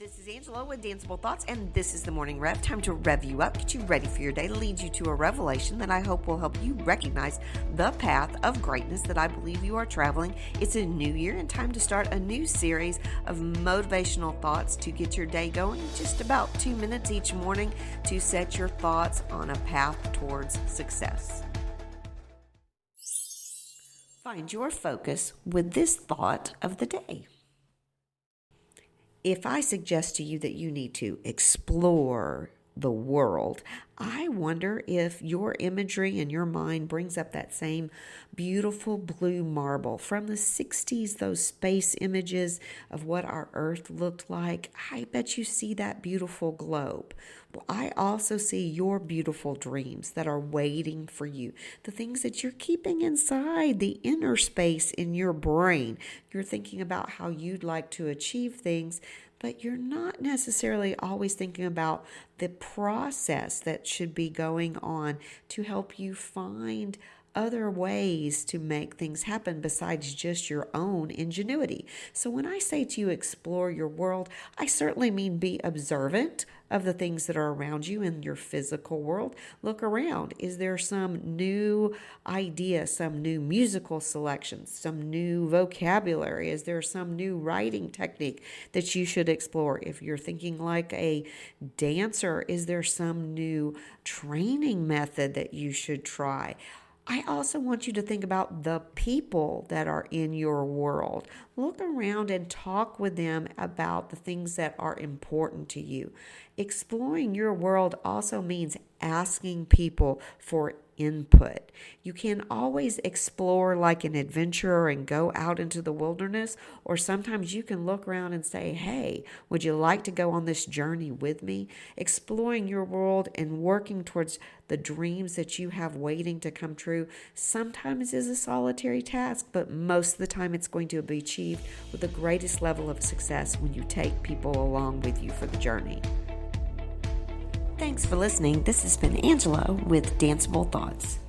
This is Angela with Danceable Thoughts, and this is the morning rev. Time to rev you up, get you ready for your day, lead you to a revelation that I hope will help you recognize the path of greatness that I believe you are traveling. It's a new year and time to start a new series of motivational thoughts to get your day going. Just about two minutes each morning to set your thoughts on a path towards success. Find your focus with this thought of the day if I suggest to you that you need to explore the world, I wonder if your imagery in your mind brings up that same beautiful blue marble from the 60s, those space images of what our Earth looked like. I bet you see that beautiful globe. Well, I also see your beautiful dreams that are waiting for you, the things that you're keeping inside the inner space in your brain. You're thinking about how you'd like to achieve things but you're not necessarily always thinking about the process that should be going on to help you find other ways to make things happen besides just your own ingenuity. So, when I say to you explore your world, I certainly mean be observant of the things that are around you in your physical world. Look around. Is there some new idea, some new musical selection, some new vocabulary? Is there some new writing technique that you should explore? If you're thinking like a dancer, is there some new training method that you should try? I also want you to think about the people that are in your world. Look around and talk with them about the things that are important to you. Exploring your world also means asking people for input. You can always explore like an adventurer and go out into the wilderness, or sometimes you can look around and say, Hey, would you like to go on this journey with me? Exploring your world and working towards the dreams that you have waiting to come true sometimes is a solitary task, but most of the time it's going to be achieved with the greatest level of success when you take people along with you for the journey. Thanks for listening. This has been Angela with Danceable Thoughts.